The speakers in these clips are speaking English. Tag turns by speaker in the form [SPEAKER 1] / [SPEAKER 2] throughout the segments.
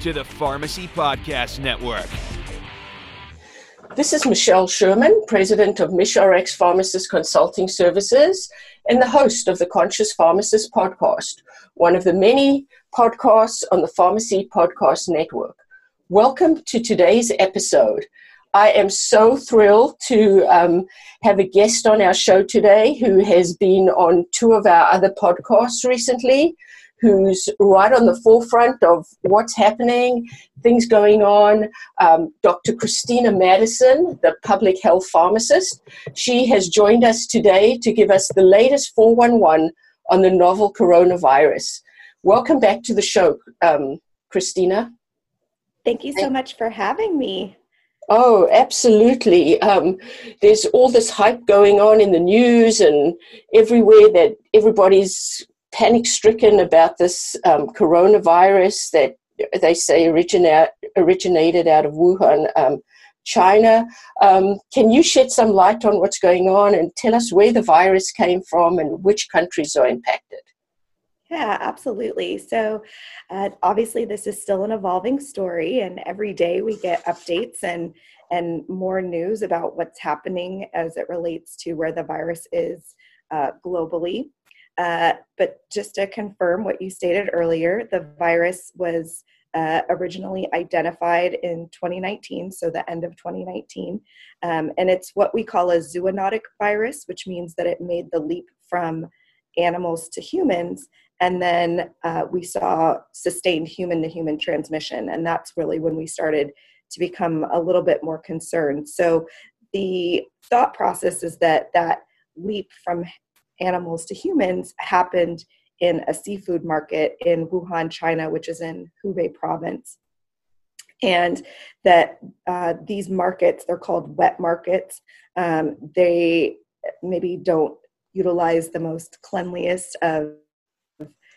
[SPEAKER 1] to the Pharmacy Podcast Network.
[SPEAKER 2] This is Michelle Sherman, President of MishRx Pharmacist Consulting Services and the host of the Conscious Pharmacist Podcast, one of the many podcasts on the Pharmacy Podcast Network. Welcome to today's episode. I am so thrilled to um, have a guest on our show today who has been on two of our other podcasts recently, who's right on the forefront of what's happening, things going on. Um, Dr. Christina Madison, the public health pharmacist, she has joined us today to give us the latest 411 on the novel coronavirus. Welcome back to the show, um, Christina.
[SPEAKER 3] Thank you so much for having me.
[SPEAKER 2] Oh, absolutely. Um, there's all this hype going on in the news and everywhere that everybody's panic stricken about this um, coronavirus that they say originate, originated out of Wuhan, um, China. Um, can you shed some light on what's going on and tell us where the virus came from and which countries are impacted?
[SPEAKER 3] Yeah, absolutely. So, uh, obviously, this is still an evolving story, and every day we get updates and and more news about what's happening as it relates to where the virus is uh, globally. Uh, but just to confirm what you stated earlier, the virus was uh, originally identified in 2019, so the end of 2019. Um, and it's what we call a zoonotic virus, which means that it made the leap from animals to humans and then uh, we saw sustained human to human transmission and that's really when we started to become a little bit more concerned so the thought process is that that leap from animals to humans happened in a seafood market in wuhan china which is in hubei province. And that uh, these markets they're called wet markets. Um, they maybe don't utilize the most cleanliest of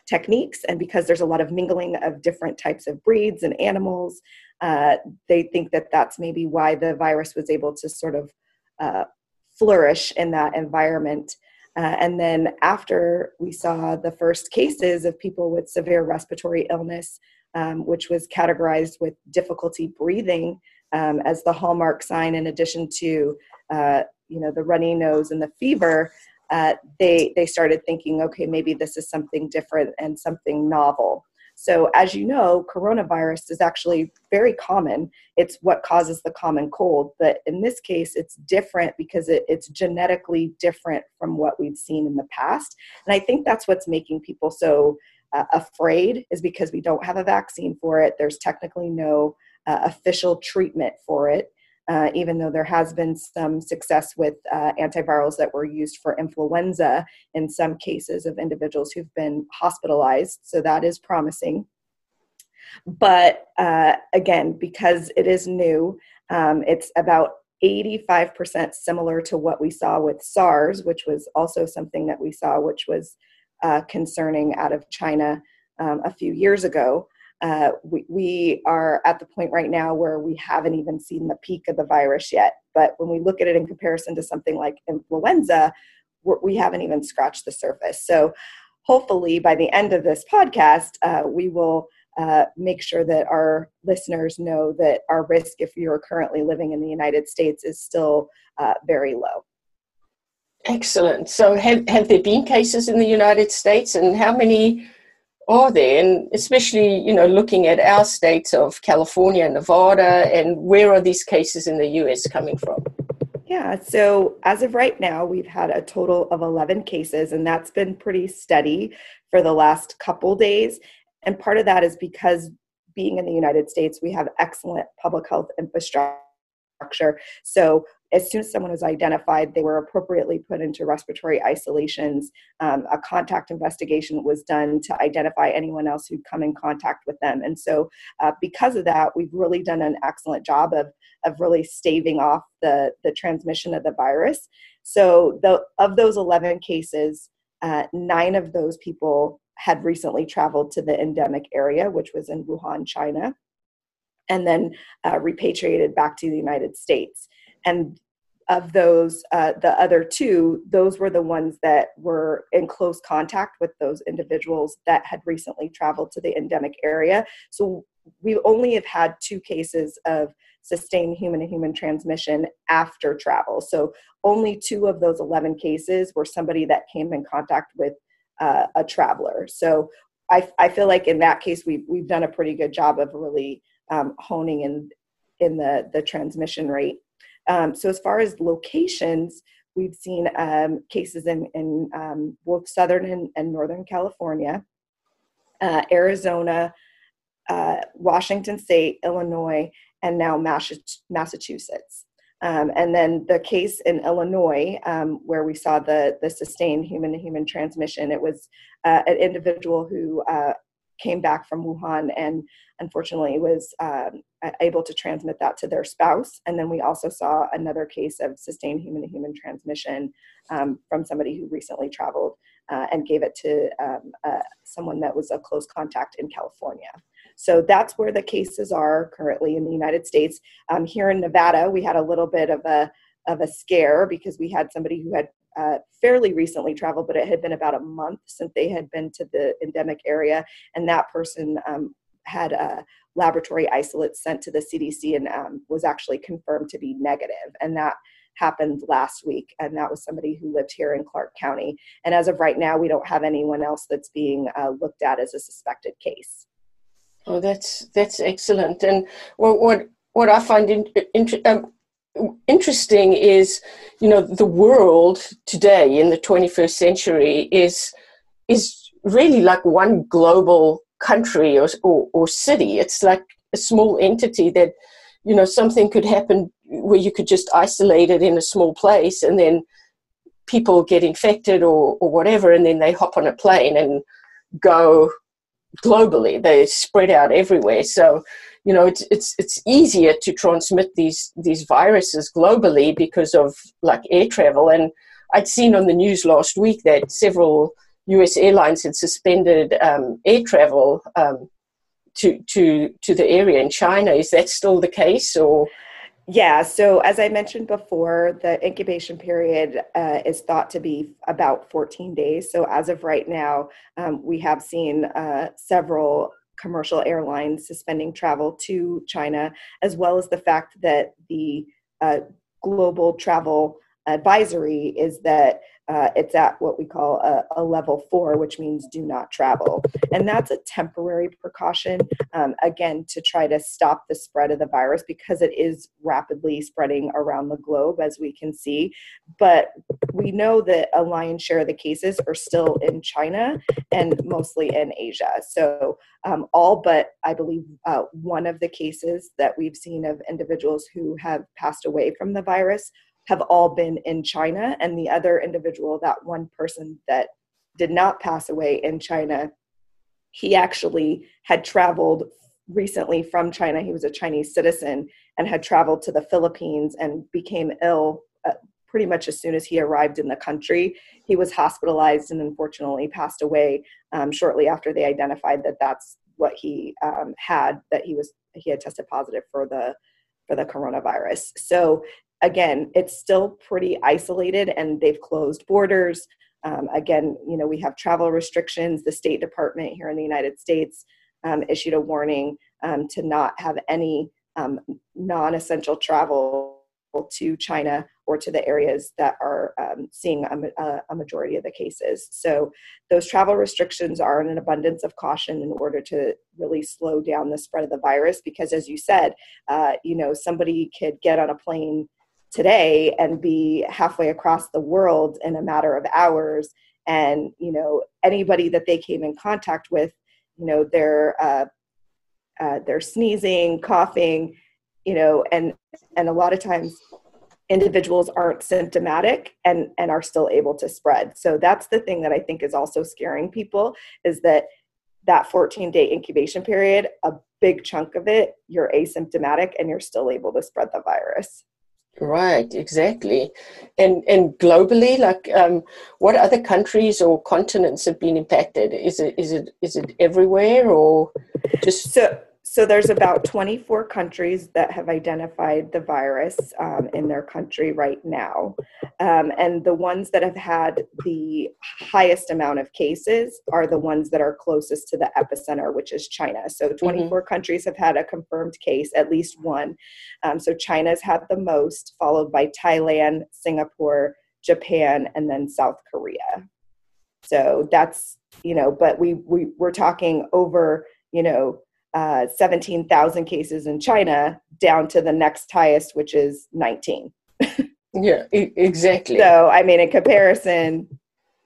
[SPEAKER 3] techniques and because there's a lot of mingling of different types of breeds and animals uh, they think that that's maybe why the virus was able to sort of uh, flourish in that environment uh, and then after we saw the first cases of people with severe respiratory illness um, which was categorized with difficulty breathing um, as the hallmark sign in addition to uh, you know the runny nose and the fever uh, they they started thinking, okay, maybe this is something different and something novel. So, as you know, coronavirus is actually very common. It's what causes the common cold, but in this case, it's different because it, it's genetically different from what we've seen in the past. And I think that's what's making people so uh, afraid, is because we don't have a vaccine for it. There's technically no uh, official treatment for it uh, even though there has been some success with uh, antivirals that were used for influenza in some cases of individuals who've been hospitalized. So that is promising. But uh, again, because it is new, um, it's about 85% similar to what we saw with SARS, which was also something that we saw, which was uh, concerning out of China um, a few years ago uh, we, we are at the point right now where we haven't even seen the peak of the virus yet. But when we look at it in comparison to something like influenza, we haven't even scratched the surface. So hopefully by the end of this podcast, uh, we will uh, make sure that our listeners know that our risk, if you're currently living in the United States, is still uh, very low.
[SPEAKER 2] Excellent. So, have, have there been cases in the United States, and how many are there? And especially, you know, looking at our states of California and Nevada, and where are these cases in the US coming from?
[SPEAKER 3] Yeah, so as of right now, we've had a total of 11 cases, and that's been pretty steady for the last couple days. And part of that is because being in the United States, we have excellent public health infrastructure. So as soon as someone was identified, they were appropriately put into respiratory isolations. Um, a contact investigation was done to identify anyone else who'd come in contact with them. And so, uh, because of that, we've really done an excellent job of, of really staving off the, the transmission of the virus. So, the, of those 11 cases, uh, nine of those people had recently traveled to the endemic area, which was in Wuhan, China, and then uh, repatriated back to the United States and of those uh, the other two those were the ones that were in close contact with those individuals that had recently traveled to the endemic area. So we only have had two cases of sustained human to human transmission after travel. So only two of those 11 cases were somebody that came in contact with uh, a traveler. So I, I feel like in that case we've, we've done a pretty good job of really um, honing in in the the transmission rate um, so as far as locations, we've seen um, cases in, in um, both Southern and, and Northern California, uh, Arizona, uh, Washington State, Illinois, and now Massachusetts. Um, and then the case in Illinois, um, where we saw the, the sustained human to human transmission, it was uh, an individual who uh, came back from Wuhan and unfortunately was um, able to transmit that to their spouse. And then we also saw another case of sustained human to human transmission um, from somebody who recently traveled uh, and gave it to um, uh, someone that was a close contact in California. So that's where the cases are currently in the United States. Um, here in Nevada, we had a little bit of a of a scare because we had somebody who had uh, fairly recently traveled, but it had been about a month since they had been to the endemic area, and that person um, had a laboratory isolate sent to the CDC and um, was actually confirmed to be negative, and that happened last week, and that was somebody who lived here in Clark County. And as of right now, we don't have anyone else that's being uh, looked at as a suspected case.
[SPEAKER 2] Oh, that's that's excellent. And what what what I find in, in, um, interesting is, you know, the world today in the 21st century is is really like one global country or, or, or city. It's like a small entity that, you know, something could happen where you could just isolate it in a small place and then people get infected or, or whatever, and then they hop on a plane and go globally. They spread out everywhere. So you know it's it's it's easier to transmit these these viruses globally because of like air travel and I'd seen on the news last week that several U.S. airlines had suspended um, air travel um, to to to the area in China. Is that still the case, or?
[SPEAKER 3] Yeah, so as I mentioned before, the incubation period uh, is thought to be about 14 days. So as of right now, um, we have seen uh, several commercial airlines suspending travel to China, as well as the fact that the uh, global travel advisory is that uh, it's at what we call a, a, level four, which means do not travel. And that's a temporary precaution, um, again, to try to stop the spread of the virus because it is rapidly spreading around the globe, as we can see. But we know that a lion's share of the cases are still in China and mostly in Asia. So, um, all but I believe uh, one of the cases that we've seen of individuals who have passed away from the virus have all been in China, and the other individual, that one person that did not pass away in China, he actually had traveled recently from China. He was a Chinese citizen and had traveled to the Philippines and became ill uh, pretty much as soon as he arrived in the country. He was hospitalized and unfortunately passed away um, shortly after they identified that that's what he um, had. That he was he had tested positive for the for the coronavirus. So again, it's still pretty isolated and they've closed borders. Um, again, you know, we have travel restrictions. The State Department here in the United States um, issued a warning um, to not have any um, non essential travel to China or to the areas that are um, seeing a, a, majority of the cases. So, those travel restrictions are in an abundance of caution in order to really slow down the spread of the virus. Because, as you said, uh, you know, somebody could get on a plane today and be halfway across the world in a matter of hours. And you know anybody that they came in contact with you know they're uh, uh, they're sneezing coughing you know and and a lot of times individuals aren't symptomatic and and are still able to spread. So that's the thing that i think is also scaring people is that that 14 day incubation period a big chunk of it you're asymptomatic and you're still able to spread the virus
[SPEAKER 2] right exactly. And and globally like um, what other countries or continents have been impacted? Is it is it is it everywhere or just
[SPEAKER 3] so so there's about 24 countries that have identified the virus um, in their country right now um, and the ones that have had the highest amount of cases are the ones that are closest to the epicenter which is china so mm-hmm. 24 mm-hmm. countries have had a confirmed case at least one um, so china's had the most followed by thailand singapore japan and then south korea so that's you know but we, we we're talking over you know uh, 17,000 cases in China down to the next highest, which is 19.
[SPEAKER 2] yeah, e- exactly.
[SPEAKER 3] So, I mean, in comparison,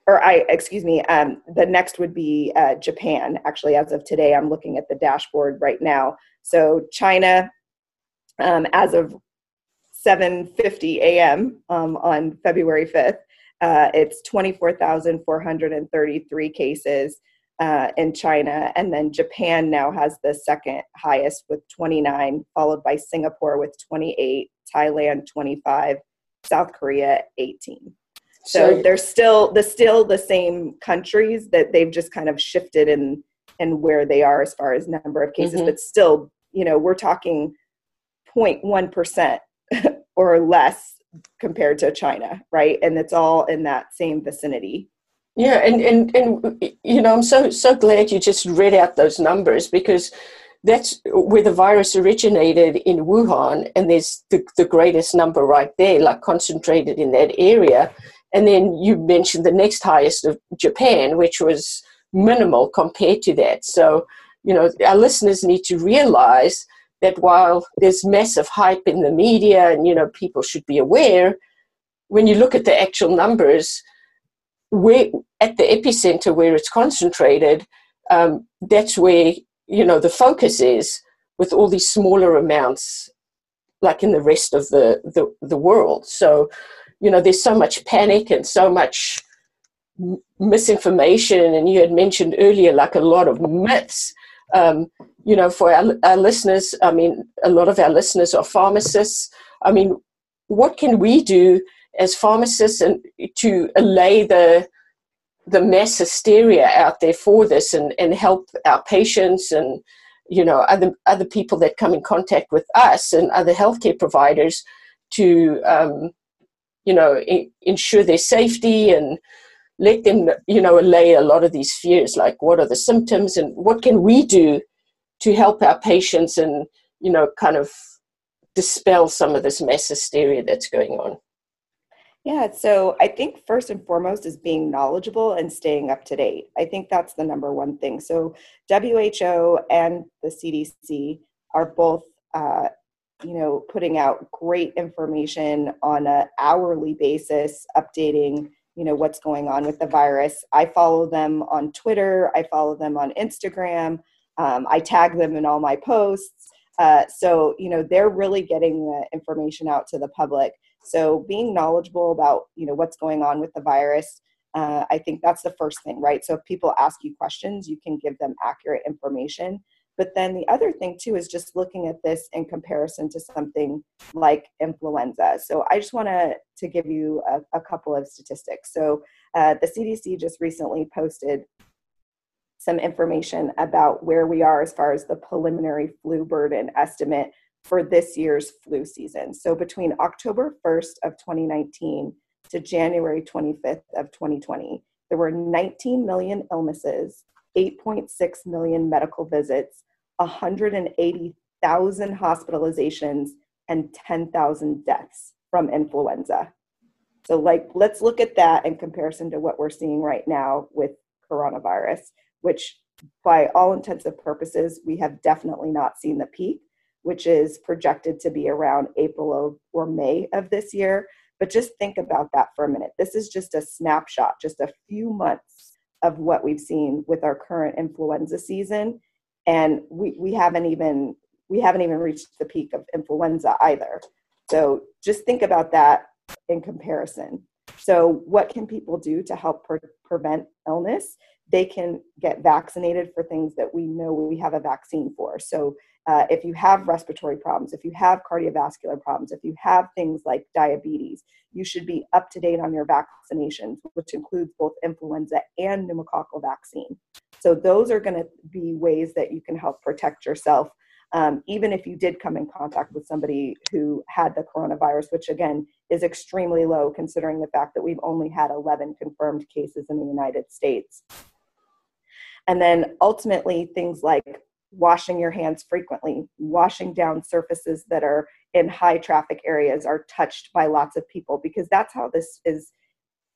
[SPEAKER 3] or I, excuse me, um, the next would be uh, Japan. Actually, as of today, I'm looking at the dashboard right now. So, China, um, as of 7:50 a.m. Um, on February 5th, uh, it's 24,433 cases uh, in China. And then Japan now has the second highest with 29, followed by Singapore with 28, Thailand 25, South Korea 18. So, so they're still the still the same countries that they've just kind of shifted in and where they are as far as number of cases, mm-hmm. but still, you know, we're talking 0.1 percent or less compared to China, right? And it's all in that same vicinity.
[SPEAKER 2] Yeah, and, and and you know, I'm so so glad you just read out those numbers because that's where the virus originated in Wuhan, and there's the, the greatest number right there, like concentrated in that area. And then you mentioned the next highest of Japan, which was minimal compared to that. So, you know, our listeners need to realize that while there's massive hype in the media and, you know, people should be aware, when you look at the actual numbers, where at the epicenter where it's concentrated, um, that's where you know the focus is with all these smaller amounts, like in the rest of the the, the world. So, you know, there's so much panic and so much misinformation, and you had mentioned earlier, like a lot of myths. Um, you know, for our, our listeners, I mean, a lot of our listeners are pharmacists. I mean, what can we do as pharmacists and to allay the the mass hysteria out there for this and, and help our patients and you know other other people that come in contact with us and other healthcare providers to um, you know I- ensure their safety and let them you know allay a lot of these fears like what are the symptoms and what can we do to help our patients and you know kind of dispel some of this mass hysteria that's going on
[SPEAKER 3] yeah, so I think first and foremost is being knowledgeable and staying up to date. I think that's the number one thing. So WHO and the CDC are both, uh, you know, putting out great information on a hourly basis, updating, you know, what's going on with the virus. I follow them on Twitter. I follow them on Instagram. Um, I tag them in all my posts. Uh, so you know, they're really getting the information out to the public so being knowledgeable about you know what's going on with the virus, uh, I think that's the first thing, right? So if people ask you questions, you can give them accurate information. But then the other thing too is just looking at this in comparison to something like influenza. So I just want to to give you a, a, couple of statistics. So uh, the CDC just recently posted some information about where we are as far as the preliminary flu burden estimate for this year's flu season. So between October 1st of 2019 to January 25th of 2020, there were 19 million illnesses, 8.6 million medical visits, 180,000 hospitalizations, and 10,000 deaths from influenza. So, like, let's look at that in comparison to what we're seeing right now with coronavirus, which, by all intents and purposes, we have definitely not seen the peak which is projected to be around April or May of this year. But just think about that for a minute. This is just a snapshot, just a few months of what we've seen with our current influenza season. And we, we haven't even we haven't even reached the peak of influenza either. So just think about that in comparison. So, what can people do to help pre- prevent illness? They can get vaccinated for things that we know we have a vaccine for. So, uh, if you have respiratory problems, if you have cardiovascular problems, if you have things like diabetes, you should be up to date on your vaccinations, which includes both influenza and pneumococcal vaccine. So, those are going to be ways that you can help protect yourself um, even if you did come in contact with somebody who had the coronavirus, which again is extremely low considering the fact that we've only had 11 confirmed cases in the United States. And then ultimately, things like washing your hands frequently, washing down surfaces that are in high traffic areas are touched by lots of people because that's how this is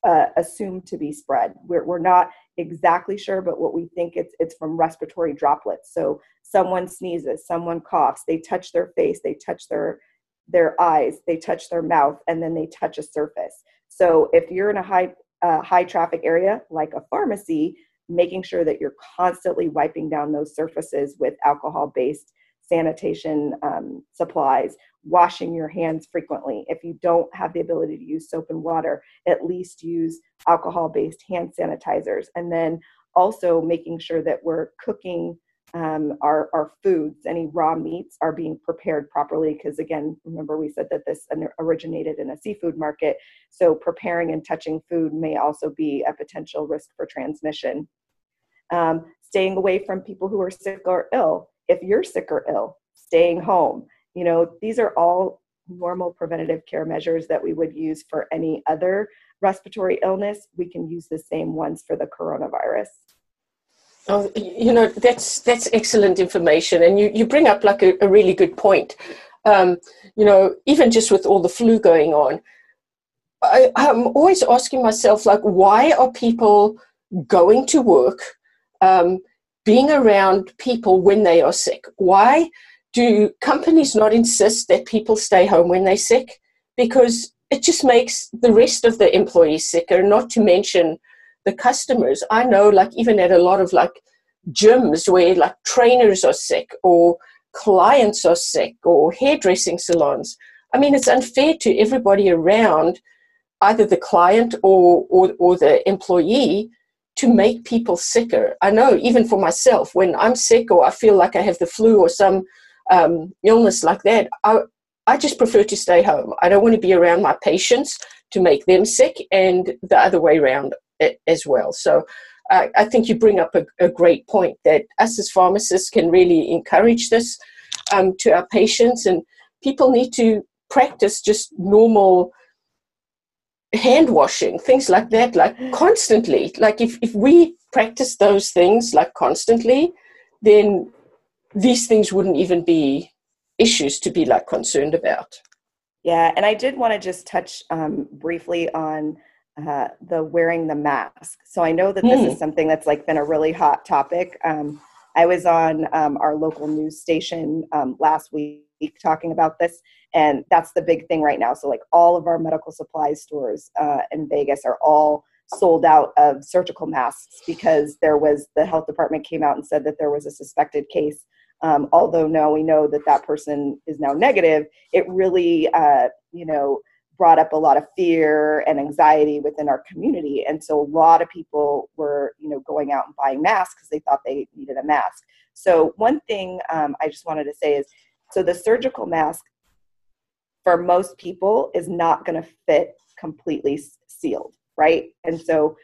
[SPEAKER 3] uh, assumed to be spread. We're, we're not exactly sure, but what we think it's it's from respiratory droplets. So someone sneezes, someone coughs, they touch their face, they touch their their eyes, they touch their mouth, and then they touch a surface. So if you're in a high uh, high traffic area like a pharmacy, making sure that you're constantly wiping down those surfaces with alcohol based sanitation um, supplies, washing your hands frequently. If you don't have the ability to use soap and water, at least use alcohol based hand sanitizers. And then also making sure that we're cooking um, our, our foods, any raw meats are being prepared properly. Because again, remember we said that this originated in a seafood market. So preparing and touching food may also be a potential risk for transmission. Um, staying away from people who are sick or ill if you're sick or ill, staying home. You know, these are all normal preventative care measures that we would use for any other respiratory illness. We can use the same ones for the coronavirus.
[SPEAKER 2] Oh, you know that's that's excellent information, and you you bring up like a, a really good point. Um, you know, even just with all the flu going on, I, I'm always asking myself like, why are people going to work? Um, being around people when they are sick. Why do companies not insist that people stay home when they're sick? Because it just makes the rest of the employees sicker, not to mention the customers. I know, like, even at a lot of like gyms where like trainers are sick or clients are sick or hairdressing salons. I mean, it's unfair to everybody around, either the client or, or, or the employee, to make people sicker. I know even for myself, when I'm sick or I feel like I have the flu or some um, illness like that, I, I just prefer to stay home. I don't want to be around my patients to make them sick and the other way around as well. So uh, I think you bring up a, a, great point that us as pharmacists can really encourage this um, to our patients and people need to practice just normal hand washing, things like that, like constantly. Like if, if we practice those things like constantly, then these things wouldn't even be issues to be like concerned about.
[SPEAKER 3] Yeah, and I did want to just touch um, briefly on uh, the wearing the mask. So I know that this mm. is hmm. something that's like been a really hot topic. Um, I was on um, our local news station um, last week talking about this, and that's the big thing right now. So like all of our medical supply stores uh, in vegas are all sold out of surgical masks because there was the health department came out and said that there was a suspected case. Um, although now we know that that person is now negative it really uh, you know brought up a lot of fear and anxiety within our community. And so a lot of people were you know going out and buying masks because they thought they needed a mask. So one thing um, i just wanted to say is so the surgical mask for most people is not going to fit completely sealed, right? And so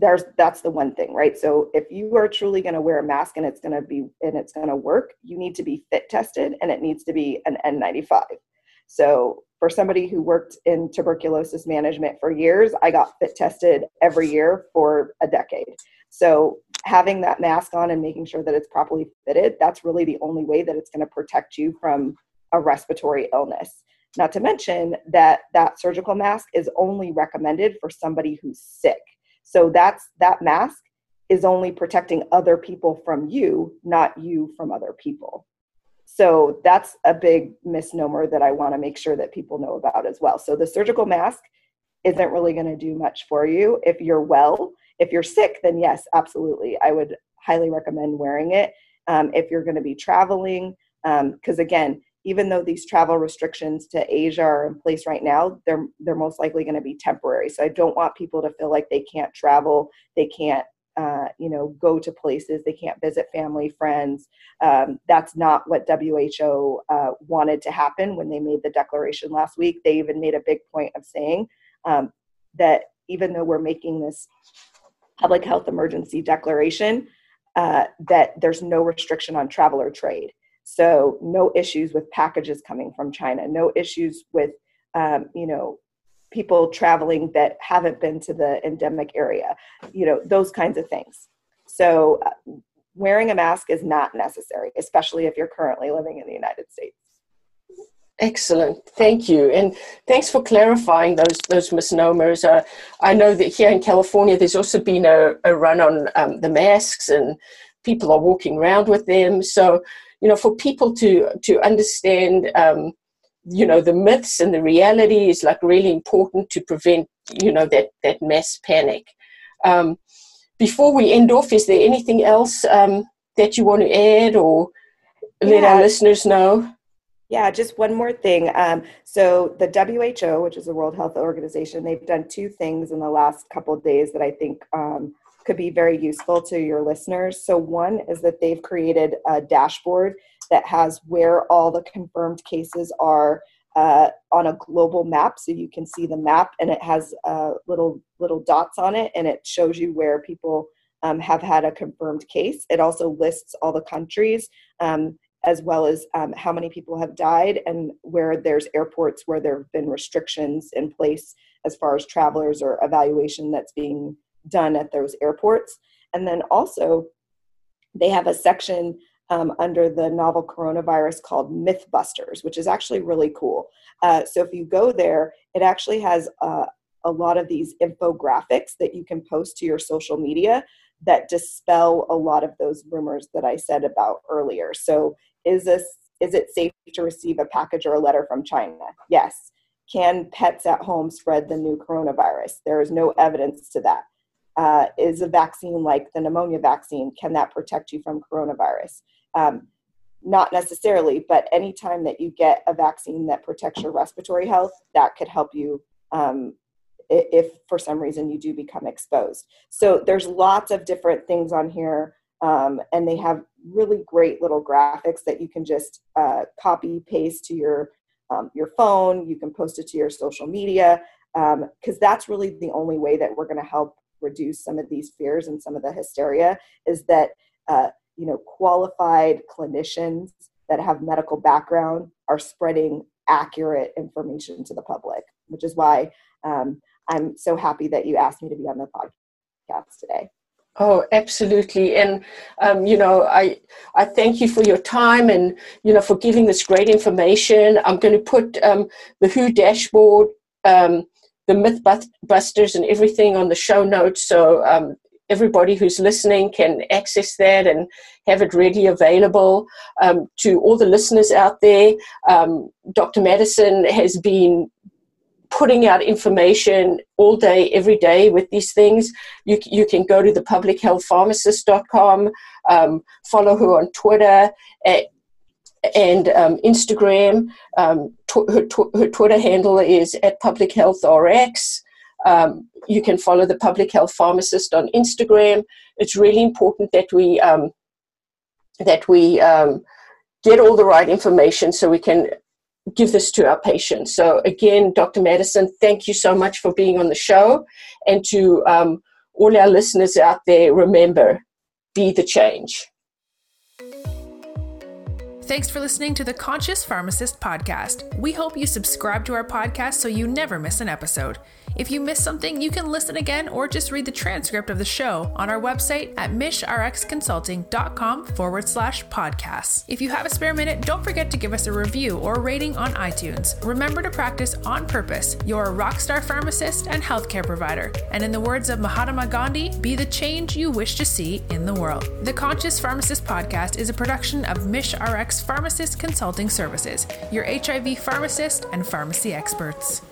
[SPEAKER 3] there's that's the one thing, right? So if you are truly going to wear a mask and it's going to be and it's going to work, you need to be fit tested and it needs to be an N95. So for somebody who worked in tuberculosis management for years, I got fit tested every year for a decade. So having that mask on and making sure that it's properly fitted, that's really the only way that it's going to protect you from a respiratory illness. Not to mention that that surgical mask is only recommended for somebody who's sick. So that's that mask is only protecting other people from you, not you from other people. So that's a big misnomer that I want to make sure that people know about as well. So the surgical mask isn't really going to do much for you if you're well. If you're sick, then yes, absolutely. I would highly recommend wearing it. Um, if you're going to be traveling, because um, again, even though these travel restrictions to Asia are in place right now, they're they're most likely going to be temporary. So I don't want people to feel like they can't travel, they can't uh, you know go to places, they can't visit family, friends. Um, that's not what WHO uh, wanted to happen when they made the declaration last week. They even made a big point of saying um, that even though we're making this public health emergency declaration, uh, that there's no restriction on travel or trade. So no issues with packages coming from China, no issues with um, you know people traveling that haven't been to the endemic area, you know those kinds of things. So uh, wearing a mask is not necessary, especially if you're currently living in the United States.
[SPEAKER 2] Excellent, thank you, and thanks for clarifying those those misnomers. Uh, I know that here in California, there's also been a, a run on um, the masks, and people are walking around with them. So you know, for people to to understand, um, you know, the myths and the reality is like really important to prevent, you know, that that mass panic. Um, before we end off, is there anything else um, that you want to add or let yeah. our listeners know?
[SPEAKER 3] Yeah, just one more thing. Um, so the WHO, which is the World Health Organization, they've done two things in the last couple of days that I think um, could be very useful to your listeners. So, one is that they've created a dashboard that has where all the confirmed cases are uh, on a global map, so you can see the map, and it has uh, little little dots on it, and it shows you where people um, have had a confirmed case. It also lists all the countries. Um, as well as um, how many people have died and where there's airports where there have been restrictions in place as far as travelers or evaluation that's being done at those airports. And then also, they have a section um, under the novel coronavirus called Mythbusters, which is actually really cool. Uh, so if you go there, it actually has uh, a lot of these infographics that you can post to your social media that dispel a lot of those rumors that I said about earlier. So is this is it safe to receive a package or a letter from China? Yes. Can pets at home spread the new coronavirus? There is no evidence to that uh, is a vaccine like the pneumonia vaccine, can that protect you from coronavirus? Um, not necessarily, but anytime that you get a vaccine that protects your respiratory health, that could help you um, if for some reason you do become exposed. So there's lots of different things on here, um, and they have really great little graphics that you can just uh, copy paste to your um, your phone. You can post it to your social media because um, that's really the only way that we're going to help reduce some of these fears and some of the hysteria is that uh, you know qualified clinicians that have medical background are spreading accurate information to the public which is why um, i'm so happy that you asked me to be on the podcast today
[SPEAKER 2] Oh, absolutely, and um, you know, I I thank you for your time and you know for giving this great information. I'm going to put um, the WHO dashboard um, the Mythbusters and everything on the show notes. So um, everybody who's listening can access that and have it ready available. Um, to all the listeners out there, um, Dr. Madison has been putting out information all day, every day with these things. You, you can go to the publichealthpharmacist.com, um, follow her on Twitter at and um, Instagram. Um, tw- her, tw- her, Twitter handle is at Public Health. Um, you can follow the Public Health Pharmacist on Instagram. It's really important that we um, that we um, get all the right information so we can give this to our patients. So again, Dr. Madison, thank you so much for being on the show, and to um, all our listeners out there, remember, be the change.
[SPEAKER 4] Thanks for listening to the Conscious Pharmacist podcast. We hope you subscribe to our podcast so you never miss an episode. If you miss something, you can listen again or just read the transcript of the show on our website at mishrxconsulting.com forward slash podcasts. If you have a spare minute, don't forget to give us a review or rating on iTunes. Remember to practice on purpose. You're a rockstar pharmacist and healthcare provider. And in the words of Mahatma Gandhi, be the change you wish to see in the world. The Conscious Pharmacist podcast is a production of MishRx Pharmacist Consulting Services, your HIV pharmacist and pharmacy experts.